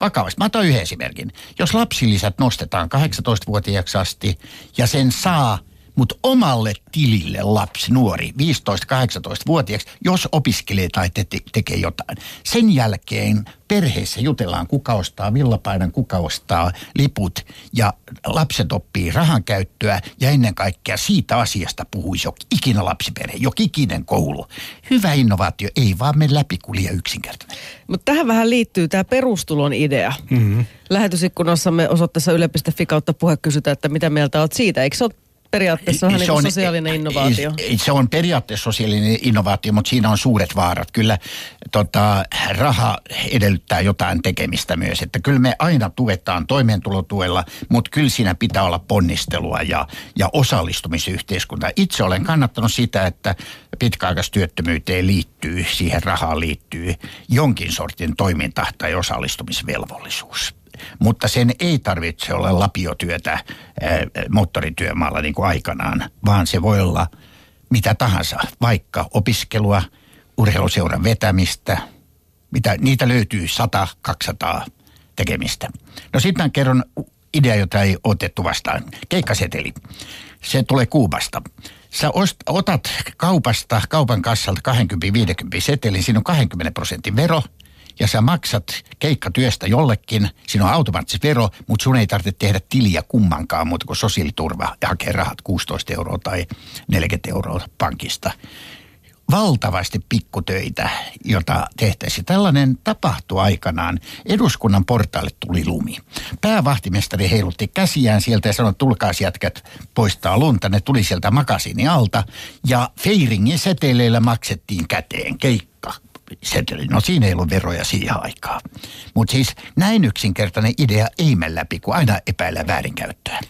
Vakavasti. Mä otan yhden esimerkin. Jos lapsilisät nostetaan 18-vuotiaaksi asti ja sen saa – mutta omalle tilille lapsi, nuori, 15-18-vuotiaaksi, jos opiskelee tai te- tekee jotain. Sen jälkeen perheessä jutellaan, kuka ostaa villapaidan, kuka ostaa liput ja lapset oppii rahan käyttöä ja ennen kaikkea siitä asiasta puhuisi jo ikinä lapsiperhe, jo ikinen koulu. Hyvä innovaatio, ei vaan mene läpi kulje yksinkertainen. Mutta tähän vähän liittyy tämä perustulon idea. Mm-hmm. Lähetysikkunassamme osoitteessa yle.fi kautta puhe kysytään, että mitä mieltä olet siitä. Eikö se ole periaatteessa vähän niin sosiaalinen innovaatio. Se on periaatteessa sosiaalinen innovaatio, mutta siinä on suuret vaarat. Kyllä tota, raha edellyttää jotain tekemistä myös. Että kyllä me aina tuetaan toimeentulotuella, mutta kyllä siinä pitää olla ponnistelua ja, ja osallistumisyhteiskunta. Itse olen kannattanut sitä, että pitkäaikaistyöttömyyteen liittyy, siihen rahaan liittyy jonkin sortin toiminta tai osallistumisvelvollisuus mutta sen ei tarvitse olla lapiotyötä ää, moottorityömaalla niin kuin aikanaan, vaan se voi olla mitä tahansa, vaikka opiskelua, urheiluseuran vetämistä, mitä, niitä löytyy 100-200 tekemistä. No sitten mä kerron idea, jota ei otettu vastaan. Keikkaseteli. Se tulee Kuubasta. Sä ost, otat kaupasta, kaupan kassalta 20-50 setelin, siinä on 20 prosentin vero – ja sä maksat keikkatyöstä jollekin, siinä on automaattisesti vero, mutta sun ei tarvitse tehdä tiliä kummankaan muuta kuin sosiaaliturva ja hakea rahat 16 euroa tai 40 euroa pankista. Valtavasti pikkutöitä, jota tehtäisiin. Tällainen tapahtui aikanaan. Eduskunnan portaalle tuli lumi. Päävahtimestari heilutti käsiään sieltä ja sanoi, tulkaa jätkät poistaa lunta. Ne tuli sieltä makasini alta ja Feiringin seteleillä maksettiin käteen keikka seteli. No siinä ei ollut veroja siihen aikaan. Mutta siis näin yksinkertainen idea ei mene läpi, kun aina epäillä väärinkäyttöä.